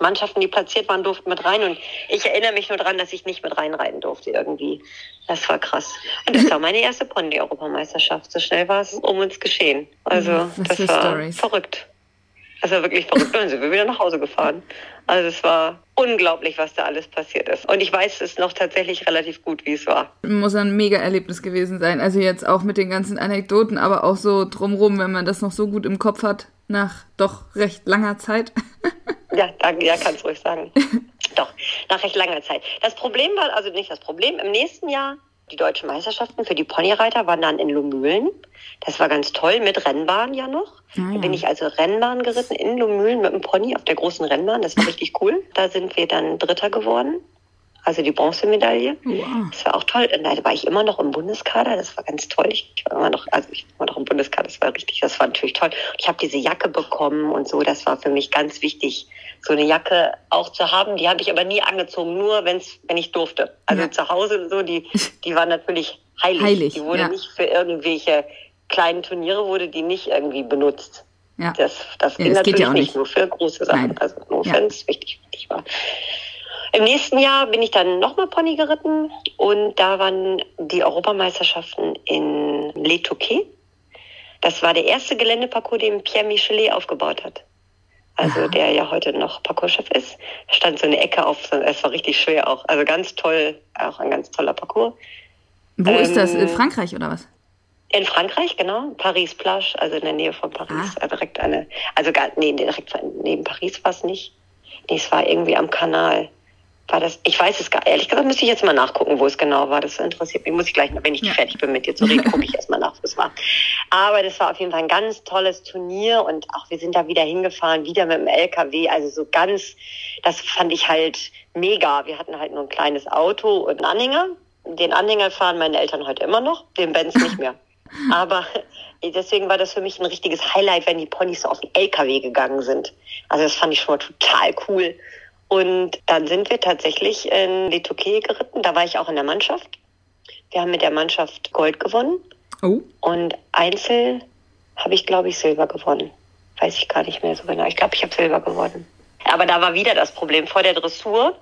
Mannschaften, die platziert waren, durften mit rein. Und ich erinnere mich nur dran, dass ich nicht mit reinreiten durfte irgendwie. Das war krass. Und das war meine erste Pony-Europameisterschaft. So schnell war es um uns geschehen. Also Was das war Storys. verrückt. Das war wirklich verrückt. Dann sind wir wieder nach Hause gefahren. Also es war unglaublich, was da alles passiert ist. Und ich weiß es noch tatsächlich relativ gut, wie es war. Muss ein mega Erlebnis gewesen sein. Also jetzt auch mit den ganzen Anekdoten, aber auch so drumrum, wenn man das noch so gut im Kopf hat, nach doch recht langer Zeit. [LAUGHS] Ja, danke, ja, kannst du ruhig sagen. [LAUGHS] Doch, nach recht langer Zeit. Das Problem war, also nicht das Problem, im nächsten Jahr, die deutschen Meisterschaften für die Ponyreiter waren dann in Lumülen. Das war ganz toll, mit Rennbahn ja noch. Ah. Da bin ich also Rennbahn geritten in Lumülen mit dem Pony auf der großen Rennbahn. Das war richtig cool. Da sind wir dann Dritter geworden. Also die Bronzemedaille. Wow. Das war auch toll. Und da war ich immer noch im Bundeskader. Das war ganz toll. Ich war immer noch, also ich war immer noch im Bundeskader. Das war richtig, das war natürlich toll. Und ich habe diese Jacke bekommen und so. Das war für mich ganz wichtig, so eine Jacke auch zu haben. Die habe ich aber nie angezogen, nur wenn's, wenn ich durfte. Also Ja. zu Hause so, die, die war natürlich heilig. Heilig, Die wurde ja. nicht für irgendwelche kleinen Turniere wurde die nicht irgendwie benutzt. Ja. Das, das Ja, ging das geht natürlich ja auch nicht, nicht. nur für große Sachen. Nein. Also nur Ja. wenn es wichtig, wichtig war. Im nächsten Jahr bin ich dann nochmal Pony geritten und da waren die Europameisterschaften in Le Touquet. Das war der erste Geländeparcours, den Pierre Michelet aufgebaut hat. Also Aha. der ja heute noch Parcourschef ist. Da stand so eine Ecke auf, es war richtig schwer auch. Also ganz toll, auch ein ganz toller Parcours. Wo ist das? Ähm, In Frankreich oder was? In Frankreich, genau. Paris Plage, also in der Nähe von Paris. Ah. Also direkt eine, also gar, nee, direkt neben Paris war es nicht. Nee, es war irgendwie am Kanal. War das, ich weiß es gar, ehrlich gesagt, müsste ich jetzt mal nachgucken, wo es genau war. Das interessiert mich. Muss ich gleich, wenn ich Ja. fertig bin mit dir zu reden, [LAUGHS] gucke ich erstmal nach, wo es war. Aber das war auf jeden Fall ein ganz tolles Turnier und auch wir sind da wieder hingefahren, wieder mit dem LKW. Also so ganz, das fand ich halt mega. Wir hatten halt nur ein kleines Auto und einen Anhänger. Den Anhänger fahren meine Eltern heute immer noch, den Benz nicht mehr. [LAUGHS] Aber deswegen war das für mich ein richtiges Highlight, wenn die Ponys so auf den LKW gegangen sind. Also das fand ich schon mal total cool. Und dann sind wir tatsächlich in Le Touquet geritten. Da war ich auch in der Mannschaft. Wir haben mit der Mannschaft Gold gewonnen. Oh. Und Einzel habe ich, glaube ich, Silber gewonnen. Weiß ich gar nicht mehr so genau. Ich glaube, ich habe Silber gewonnen. Aber da war wieder das Problem. Vor der Dressur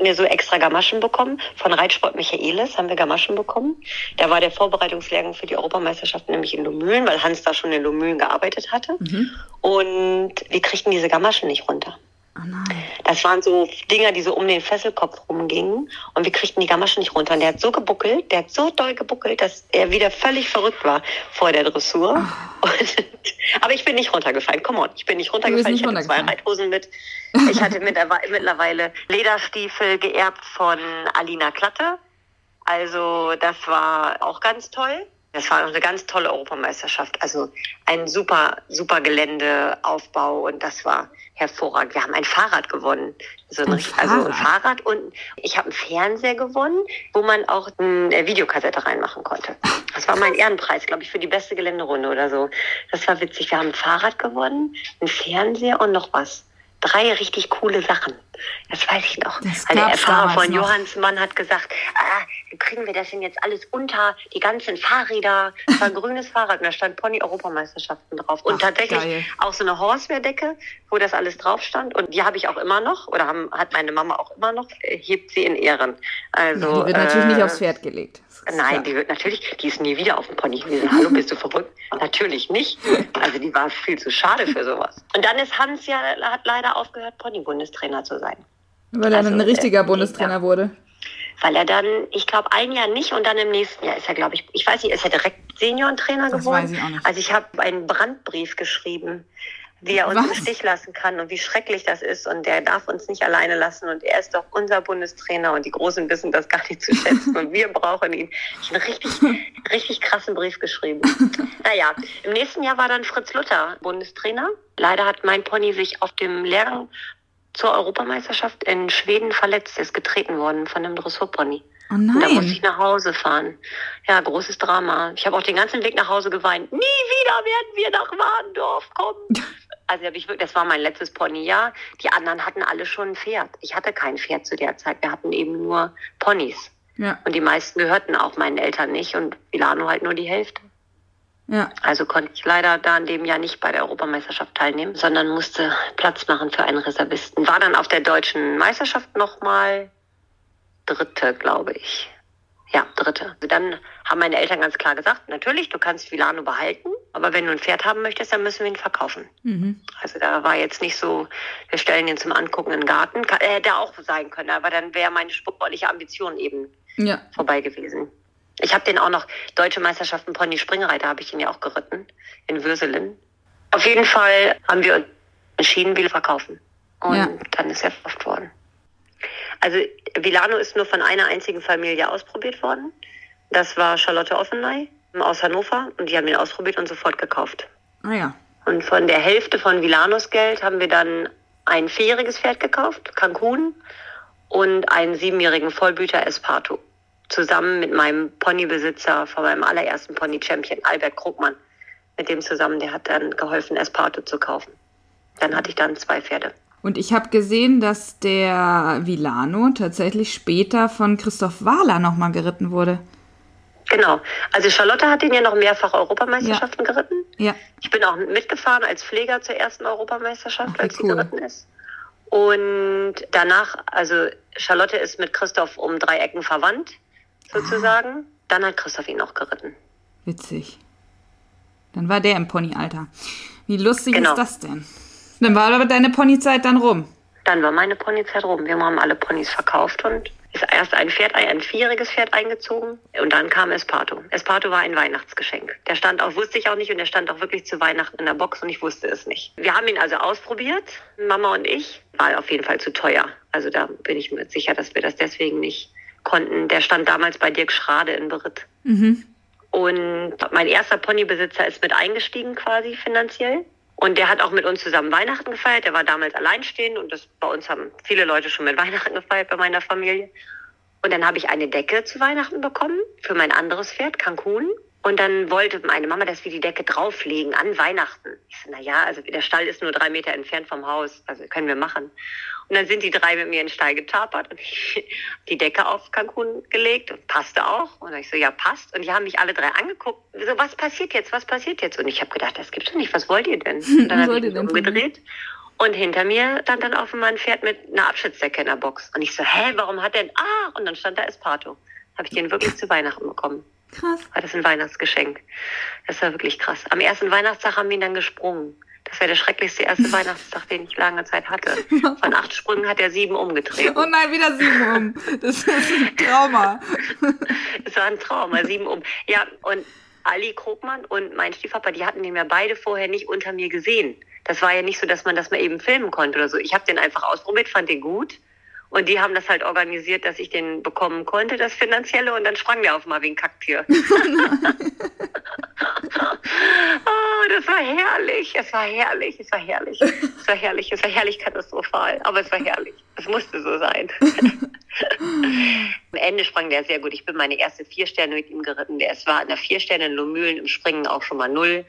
wir so extra Gamaschen bekommen. Von Reitsport Michaelis haben wir Gamaschen bekommen. Da war der Vorbereitungslehrgang für die Europameisterschaft nämlich in Lumülen, weil Hans da schon in Lumülen gearbeitet hatte. Mhm. Und wir kriegten diese Gamaschen nicht runter. Oh. Das waren so Dinger, die so um den Fesselkopf rumgingen. Und wir kriegten die Gamaschen nicht runter. Und der hat so gebuckelt, der hat so doll gebuckelt, dass er wieder völlig verrückt war vor der Dressur. Und, [LAUGHS] aber ich bin nicht runtergefallen. Come on, ich bin nicht runtergefallen. nicht ich hatte zwei. Reithosen mit. [LAUGHS] Ich hatte mittlerweile, mittlerweile Lederstiefel geerbt von Alina Klatte. Also das war auch ganz toll. Das war eine ganz tolle Europameisterschaft. Also ein super, super Geländeaufbau und das war hervorragend. Wir haben ein Fahrrad gewonnen. So ein, Ein Fahrrad. Also ein Fahrrad? Fahrrad und ich habe einen Fernseher gewonnen, wo man auch eine Videokassette reinmachen konnte. Das war mein Ehrenpreis, glaube ich, für die beste Geländerunde oder so. Das war witzig. Wir haben ein Fahrrad gewonnen, einen Fernseher und noch was. Drei richtig coole Sachen. Das weiß ich noch. Also der gab's Fahrer damals von noch. Johannsmann hat gesagt, ah, wie kriegen wir das denn jetzt alles unter? Die ganzen Fahrräder. Das war ein grünes Fahrrad und da stand Pony-Europameisterschaften drauf. Und Ach, tatsächlich geil. auch so eine Horsewear-Decke, wo das alles drauf stand. Und die habe ich auch immer noch, oder haben, hat meine Mama auch immer noch, äh, hebt sie in Ehren. Also, die wird natürlich nicht äh, aufs Pferd gelegt. Nein, klar. die wird natürlich, die ist nie wieder auf dem Pony gewesen. Hallo, bist du [LAUGHS] verrückt? Natürlich nicht. Also die war viel zu schade für sowas. Und dann ist Hans ja, hat leider aufgehört, Pony-Bundestrainer zu sein. Weil er also, ein richtiger äh, Bundestrainer ja. wurde. Weil er dann, ich glaube, ein Jahr nicht und dann im nächsten Jahr ist er, glaube ich, ich weiß nicht, ist er direkt Seniorentrainer geworden? weiß ich auch nicht. Also ich habe einen Brandbrief geschrieben, wie er uns im Was? Stich lassen kann und wie schrecklich das ist und der darf uns nicht alleine lassen und er ist doch unser Bundestrainer und die Großen wissen das gar nicht zu schätzen und wir brauchen ihn. Ich habe einen richtig, [LAUGHS] richtig krassen Brief geschrieben. Naja, im nächsten Jahr war dann Fritz Luther Bundestrainer. Leider hat mein Pony sich auf dem Lehrgang zur Europameisterschaft in Schweden verletzt. Er ist getreten worden von einem Dressurpony. Oh Und da musste ich nein. nach Hause fahren. Ja, großes Drama. Ich habe auch den ganzen Weg nach Hause geweint. Nie wieder werden wir nach Warndorf kommen. [LAUGHS] Also ich wirklich, das war mein letztes Ponyjahr. Die anderen hatten alle schon ein Pferd. Ich hatte kein Pferd zu der Zeit. Wir hatten eben nur Ponys. Ja, Und die meisten gehörten auch meinen Eltern nicht und Milano halt nur die Hälfte. ja. Also konnte ich leider da in dem Jahr nicht bei der Europameisterschaft teilnehmen, sondern musste Platz machen für einen Reservisten. War dann auf der deutschen Meisterschaft nochmal Dritte, glaube ich. Ja, Dritte. Also dann haben meine Eltern ganz klar gesagt, natürlich, du kannst Vilano behalten, aber wenn du ein Pferd haben möchtest, dann müssen wir ihn verkaufen. Mhm. Also da war jetzt nicht so, wir stellen ihn zum Angucken in den Garten. Ka- äh, Hätte auch sein können, aber dann wäre meine sportliche Ambition eben Ja. vorbei gewesen. Ich habe den auch noch, Deutsche Meisterschaften Pony Springreiter habe ich ihn ja auch geritten, in Würselen. Auf jeden Fall haben wir uns entschieden, wir verkaufen. Und Ja. dann ist er verkauft worden. Also Vilano ist nur von einer einzigen Familie ausprobiert worden. Das war Charlotte Offenley aus Hannover und die haben ihn ausprobiert und sofort gekauft. Ah ja. Und von der Hälfte von Vilanos Geld haben wir dann ein vierjähriges Pferd gekauft, Cancun, und einen siebenjährigen Vollblüter Esparto. Zusammen mit meinem Ponybesitzer von meinem allerersten Pony Champion, Albert Krugmann. Mit dem zusammen, der hat dann geholfen, Esparto zu kaufen. Dann hatte ich dann zwei Pferde. Und ich habe gesehen, dass der Vilano tatsächlich später von Christoph Wahler nochmal geritten wurde. Genau. Also Charlotte hat ihn ja noch mehrfach Europameisterschaften geritten. Ja. Ich bin auch mitgefahren als Pfleger zur ersten Europameisterschaft, Ach, als sie cool. geritten ist. Und danach, also Charlotte ist mit Christoph um drei Ecken verwandt, sozusagen. Dann hat Christoph ihn auch geritten. Witzig. Dann war der im Ponyalter. Wie lustig Genau. ist das denn? Dann war aber deine Ponyzeit dann rum. Dann war meine Ponyzeit rum. Wir haben alle Ponys verkauft und ist erst ein Pferd, ein vierjähriges Pferd eingezogen und dann kam Esparto. Esparto war ein Weihnachtsgeschenk. Der stand auch, wusste ich auch nicht und der stand auch wirklich zu Weihnachten in der Box und ich wusste es nicht. Wir haben ihn also ausprobiert, Mama und ich. War auf jeden Fall zu teuer. Also da bin ich mir sicher, dass wir das deswegen nicht konnten. Der stand damals bei Dirk Schrade in Beritt. Mhm. Und mein erster Ponybesitzer ist mit eingestiegen quasi finanziell. Und der hat auch mit uns zusammen Weihnachten gefeiert. Der war damals alleinstehend und das bei uns haben viele Leute schon mit Weihnachten gefeiert bei meiner Familie. Und dann habe ich eine Decke zu Weihnachten bekommen für mein anderes Pferd, Cancun. Und dann wollte meine Mama, dass wir die Decke drauflegen an Weihnachten. Ich so, na ja, also der Stall ist nur drei Meter entfernt vom Haus, also können wir machen. Und dann sind die drei mit mir in den Stall getapert und ich [LAUGHS] die Decke auf Cancun gelegt und passte auch. Und ich so, ja, passt. Und die haben mich alle drei angeguckt. So, was passiert jetzt? Was passiert jetzt? Und ich habe gedacht, das gibt's doch nicht. Was wollt ihr denn? [LAUGHS] Und dann habe ich mich denn umgedreht. Und hinter mir stand dann auf einmal ein Pferd mit einer Abschnittsdecke in der Box. Und ich so, hä, warum hat der, ah, und dann stand da Esparto. Habe ich den wirklich zu Weihnachten bekommen. Krass. War das ein Weihnachtsgeschenk. Das war wirklich krass. Am ersten Weihnachtstag haben wir ihn dann gesprungen. Das wäre der schrecklichste erste [LAUGHS] Weihnachtstag, den ich lange Zeit hatte. [LAUGHS] Von acht Sprüngen hat er sieben umgedreht. Oh nein, wieder sieben um. Das ist ein Trauma. [LAUGHS] Es war ein Trauma, sieben um. Ja, und Ali Krogmann und mein Stiefvater, die hatten den ja beide vorher nicht unter mir gesehen. Das war ja nicht so, dass man das mal eben filmen konnte oder so. Ich habe den einfach ausprobiert, fand den gut. Und die haben das halt organisiert, dass ich den bekommen konnte, das Finanzielle. Und dann sprang der auf mal wie ein Kacktier. [LAUGHS] [LAUGHS] es war herrlich, es war herrlich, es war herrlich, es war herrlich, es war herrlich katastrophal, aber es war herrlich. Es musste so sein. Am Ende sprang der sehr gut. Ich bin meine erste vier Sterne mit ihm geritten. Der es war in der vier Sterne in Lomühlen im Springen auch schon mal null.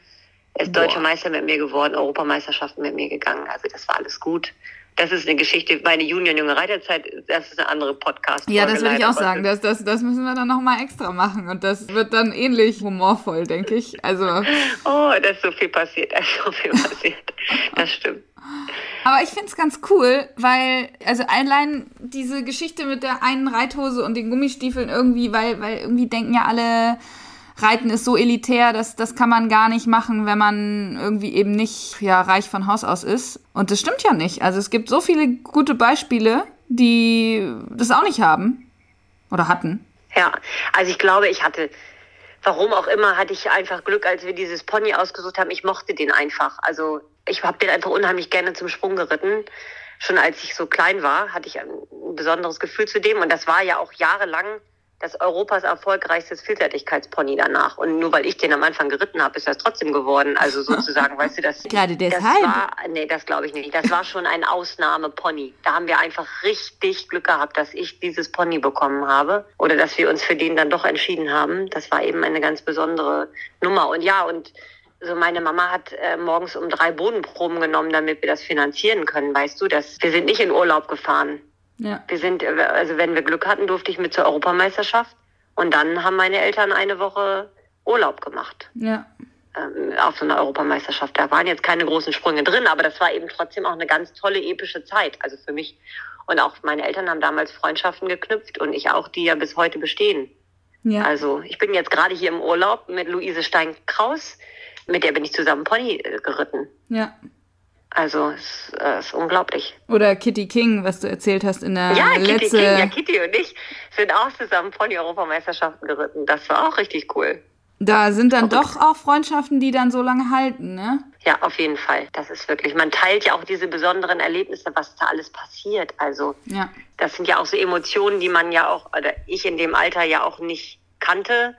Er ist Boah. deutscher Meister mit mir geworden, Europameisterschaften mit mir gegangen. Also das war alles gut das ist eine Geschichte, meine Junior junge Reiterzeit, das ist eine andere Podcast. Ja, das würde ich auch sagen. Das, das, das müssen wir dann nochmal extra machen. Und das wird dann ähnlich humorvoll, denke ich. Also. Oh, da ist so viel passiert, da ist so viel [LAUGHS] passiert. Das stimmt. Aber ich finde es ganz cool, weil, also allein diese Geschichte mit der einen Reithose und den Gummistiefeln irgendwie, weil, weil irgendwie denken ja alle, Reiten ist so elitär, dass das kann man gar nicht machen, wenn man irgendwie eben nicht ja reich von Haus aus ist. Und das stimmt ja nicht. Also es gibt so viele gute Beispiele, die das auch nicht haben oder hatten. Ja, also ich glaube, ich hatte warum auch immer hatte ich einfach Glück, als wir dieses Pony ausgesucht haben. Ich mochte den einfach. Also ich habe den einfach unheimlich gerne zum Sprung geritten. Schon als ich so klein war, hatte ich ein besonderes Gefühl zu dem. Und das war ja auch jahrelang das Europas erfolgreichstes Vielseitigkeitspony danach. Und nur weil ich den am Anfang geritten habe, ist das trotzdem geworden. Also [LAUGHS] sozusagen, weißt du, das, Gerade deshalb. das war, nee, das glaube ich nicht. Das war schon ein Ausnahmepony. Da haben wir einfach richtig Glück gehabt, dass ich dieses Pony bekommen habe oder dass wir uns für den dann doch entschieden haben. Das war eben eine ganz besondere Nummer. Und ja, und so meine Mama hat äh, morgens um drei Bodenproben genommen, damit wir das finanzieren können, weißt du, dass wir sind nicht in Urlaub gefahren. Ja. Wir sind, also wenn wir Glück hatten, durfte ich mit zur Europameisterschaft. Und dann haben meine Eltern eine Woche Urlaub gemacht. Ja. Ähm, auf so einer Europameisterschaft. Da waren jetzt keine großen Sprünge drin, aber das war eben trotzdem auch eine ganz tolle, epische Zeit. Also für mich. Und auch meine Eltern haben damals Freundschaften geknüpft und ich auch, die ja bis heute bestehen. Ja. Also ich bin jetzt gerade hier im Urlaub mit Luise Stein-Kraus. Mit der bin ich zusammen Pony äh, geritten. Ja. Also es äh, ist unglaublich. Oder Kitty King, was du erzählt hast in der ja, letzte... Kitty King, ja, Kitty und ich sind auch zusammen Pony-Europameisterschaften geritten. Das war auch richtig cool. Da sind dann okay. doch auch Freundschaften, die dann so lange halten, ne? Ja, auf jeden Fall. Das ist wirklich, man teilt ja auch diese besonderen Erlebnisse, was da alles passiert. Also, ja. das sind ja auch so Emotionen, die man ja auch, oder ich in dem Alter ja auch nicht kannte.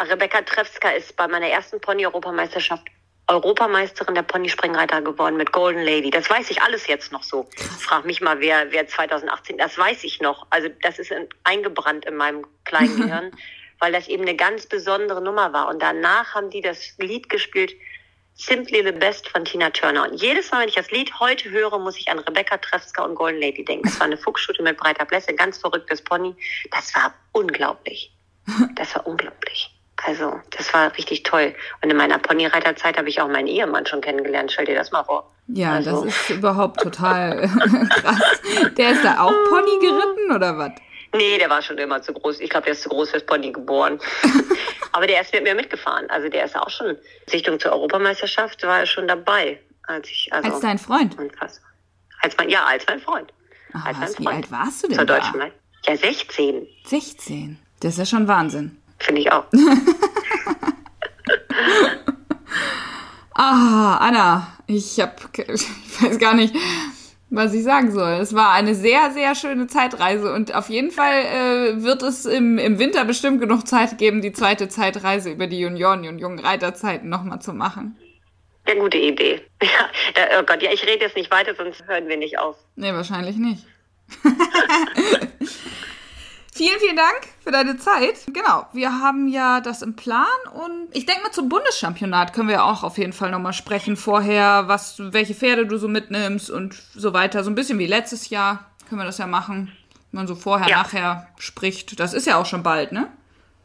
Rebecca Trefska ist bei meiner ersten Pony-Europameisterschaft Europameisterin der Ponyspringreiter geworden mit Golden Lady. Das weiß ich alles jetzt noch so. Frag mich mal, wer, wer 2018, das weiß ich noch. Also das ist eingebrannt in meinem kleinen [LAUGHS] Gehirn, weil das eben eine ganz besondere Nummer war. Und danach haben die das Lied gespielt, Simply the Best von Tina Turner. Und jedes Mal, wenn ich das Lied heute höre, muss ich an Rebecca Trefska und Golden Lady denken. Das war eine Fuchsschute mit breiter Blässe, ein ganz verrücktes Pony. Das war unglaublich. [LAUGHS] Das war unglaublich. Also, das war richtig toll. Und in meiner Ponyreiterzeit habe ich auch meinen Ehemann schon kennengelernt. Stell dir das mal vor. Ja, also. das ist überhaupt total [LAUGHS] krass. Der ist da auch Pony geritten oder was? Nee, der war schon immer zu groß. Ich glaube, der ist zu groß fürs Pony geboren. [LAUGHS] Aber der ist mit mir mitgefahren. Also der ist auch schon Sichtung zur Europameisterschaft, war er schon dabei. Als, ich, also, als dein Freund? Als mein, ja, als mein Freund. Ach, als mein Freund. Wie alt warst du denn Zur da? Deutschen Ja, 16. 16? Das ist ja schon Wahnsinn. Finde ich auch. [LAUGHS] ah, Anna, ich habe, [LAUGHS] ich weiß gar nicht, was ich sagen soll. Es war eine sehr, sehr schöne Zeitreise und auf jeden Fall äh, wird es im, im Winter bestimmt genug Zeit geben, die zweite Zeitreise über die Junioren und jungen Reiterzeiten nochmal zu machen. Ja, gute Idee. [LAUGHS] Ja, oh Gott, ja, ich rede jetzt nicht weiter, sonst hören wir nicht auf. Nee, wahrscheinlich nicht. Vielen, vielen Dank für deine Zeit. Genau, wir haben ja das im Plan und ich denke mal zum Bundeschampionat können wir auch auf jeden Fall nochmal sprechen vorher, was, welche Pferde du so mitnimmst und so weiter. So ein bisschen wie letztes Jahr können wir das ja machen. Wenn man so vorher, ja. nachher spricht. Das ist ja auch schon bald, ne?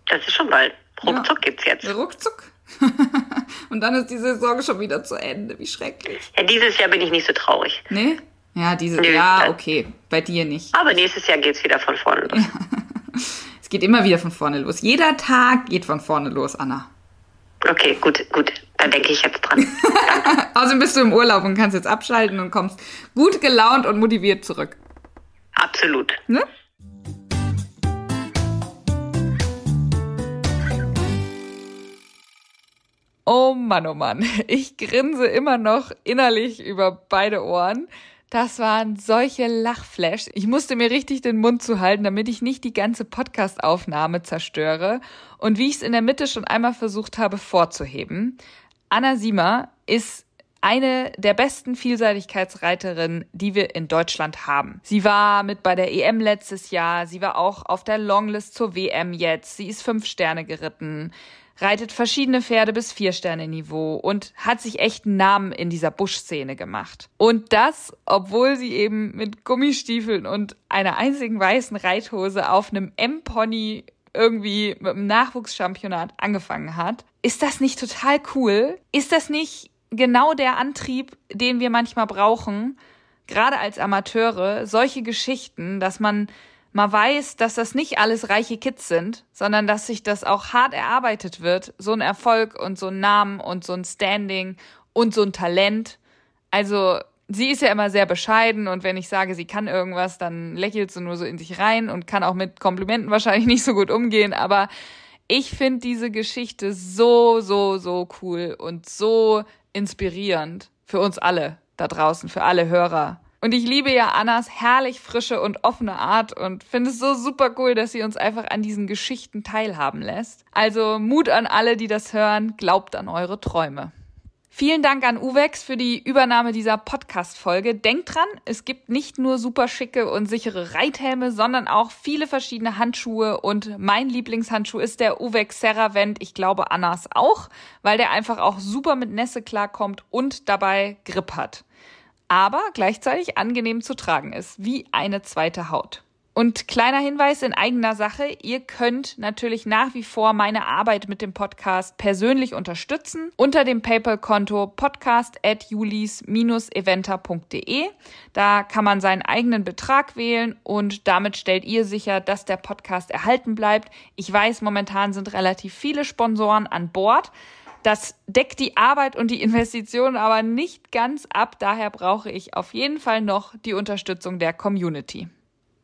Das ist schon bald. Ruckzuck ja. gibt's jetzt. Ruckzuck. [LAUGHS] und dann ist die Saison schon wieder zu Ende. Wie schrecklich. Ja, dieses Jahr bin ich nicht so traurig. Nee? Ja, dieses Nö, Jahr, okay. Bei dir nicht. Aber nächstes Jahr geht's wieder von vorne los. [LAUGHS] es geht immer wieder von vorne los. Jeder Tag geht von vorne los, Anna. Okay, gut, gut. Da denke ich jetzt dran. [LAUGHS] Außerdem bist du im Urlaub und kannst jetzt abschalten und kommst gut gelaunt und motiviert zurück. Absolut. Ne? Oh Mann, oh Mann. Ich grinse immer noch innerlich über beide Ohren. Das waren solche Lachflash. Ich musste mir richtig den Mund zuhalten, damit ich nicht die ganze Podcast-Aufnahme zerstöre. Und wie ich es in der Mitte schon einmal versucht habe vorzuheben. Anna Siemer ist eine der besten Vielseitigkeitsreiterinnen, die wir in Deutschland haben. Sie war mit bei der EM letztes Jahr, sie war auch auf der Longlist zur WM jetzt, sie ist fünf Sterne geritten, reitet verschiedene Pferde bis vier Sterne Niveau und hat sich echt einen Namen in dieser Buschszene gemacht. Und das, obwohl sie eben mit Gummistiefeln und einer einzigen weißen Reithose auf einem M-Pony irgendwie mit dem Nachwuchschampionat angefangen hat. Ist das nicht total cool? Ist das nicht genau der Antrieb, den wir manchmal brauchen, gerade als Amateure, solche Geschichten, dass man mal weiß, dass das nicht alles reiche Kids sind, sondern dass sich das auch hart erarbeitet wird, so ein Erfolg und so ein Namen und so ein Standing und so ein Talent. Also sie ist ja immer sehr bescheiden und wenn ich sage, sie kann irgendwas, dann lächelt sie nur so in sich rein und kann auch mit Komplimenten wahrscheinlich [LAUGHS] nicht so gut umgehen, aber ich finde diese Geschichte so, so, so cool und so inspirierend für uns alle da draußen, für alle Hörer. Und ich liebe ja Annas herrlich frische und offene Art und finde es so super cool, dass sie uns einfach an diesen Geschichten teilhaben lässt. Also Mut an alle, die das hören, glaubt an eure Träume. Vielen Dank an Uwex für die Übernahme dieser Podcast-Folge. Denkt dran, es gibt nicht nur super schicke und sichere Reithelme, sondern auch viele verschiedene Handschuhe und mein Lieblingshandschuh ist der Uwex Serravent. Ich glaube Annas auch, weil der einfach auch super mit Nässe klarkommt und dabei Grip hat. Aber gleichzeitig angenehm zu tragen ist, wie eine zweite Haut. Und kleiner Hinweis in eigener Sache, ihr könnt natürlich nach wie vor meine Arbeit mit dem Podcast persönlich unterstützen unter dem PayPal-Konto podcast at julis-eventer.de. Da kann man seinen eigenen Betrag wählen und damit stellt ihr sicher, dass der Podcast erhalten bleibt. Ich weiß, momentan sind relativ viele Sponsoren an Bord. Das deckt die Arbeit und die Investitionen aber nicht ganz ab. Daher brauche ich auf jeden Fall noch die Unterstützung der Community.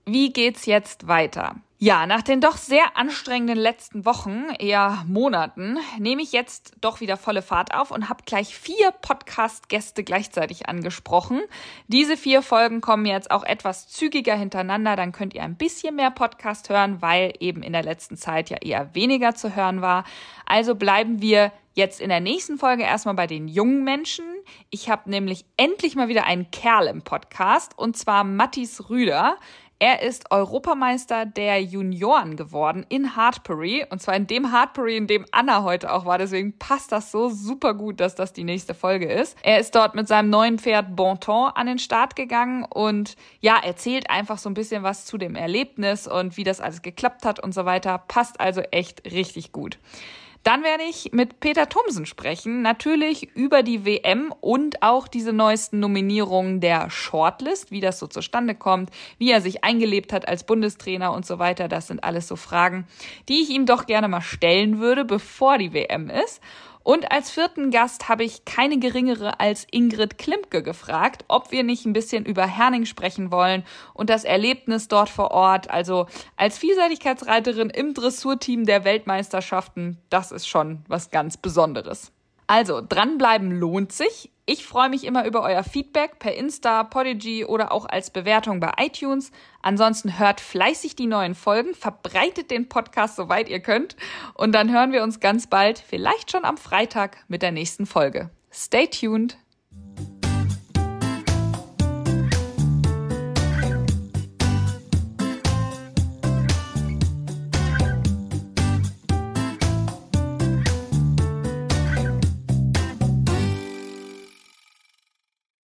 Wie geht's jetzt weiter? Ja, nach den doch sehr anstrengenden letzten Wochen, eher Monaten, nehme ich jetzt doch wieder volle Fahrt auf und habe gleich vier Podcast-Gäste gleichzeitig angesprochen. Diese vier Folgen kommen jetzt auch etwas zügiger hintereinander, dann könnt ihr ein bisschen mehr Podcast hören, weil eben in der letzten Zeit ja eher weniger zu hören war. Also bleiben wir jetzt in der nächsten Folge erstmal bei den jungen Menschen. Ich habe nämlich endlich mal wieder einen Kerl im Podcast und zwar Mattis Rüder. Er ist Europameister der Junioren geworden in Hartbury. Und zwar in dem Hartbury, in dem Anna heute auch war. Deswegen passt das so super gut, dass das die nächste Folge ist. Er ist dort mit seinem neuen Pferd Bonton an den Start gegangen und ja, erzählt einfach so ein bisschen was zu dem Erlebnis und wie das alles geklappt hat und so weiter. Passt also echt richtig gut. Dann werde ich mit Peter Thomsen sprechen, natürlich über die WM und auch diese neuesten Nominierungen der Shortlist, wie das so zustande kommt, wie er sich eingelebt hat als Bundestrainer und so weiter. Das sind alles so Fragen, die ich ihm doch gerne mal stellen würde, bevor die WM ist. Und als vierten Gast habe ich keine geringere als Ingrid Klimke gefragt, ob wir nicht ein bisschen über Herning sprechen wollen und das Erlebnis dort vor Ort. Also als Vielseitigkeitsreiterin im Dressurteam der Weltmeisterschaften, das ist schon was ganz Besonderes. Also, dranbleiben lohnt sich. Ich freue mich immer über euer Feedback per Insta, Podigy oder auch als Bewertung bei iTunes. Ansonsten hört fleißig die neuen Folgen, verbreitet den Podcast soweit ihr könnt und dann hören wir uns ganz bald, vielleicht schon am Freitag mit der nächsten Folge. Stay tuned!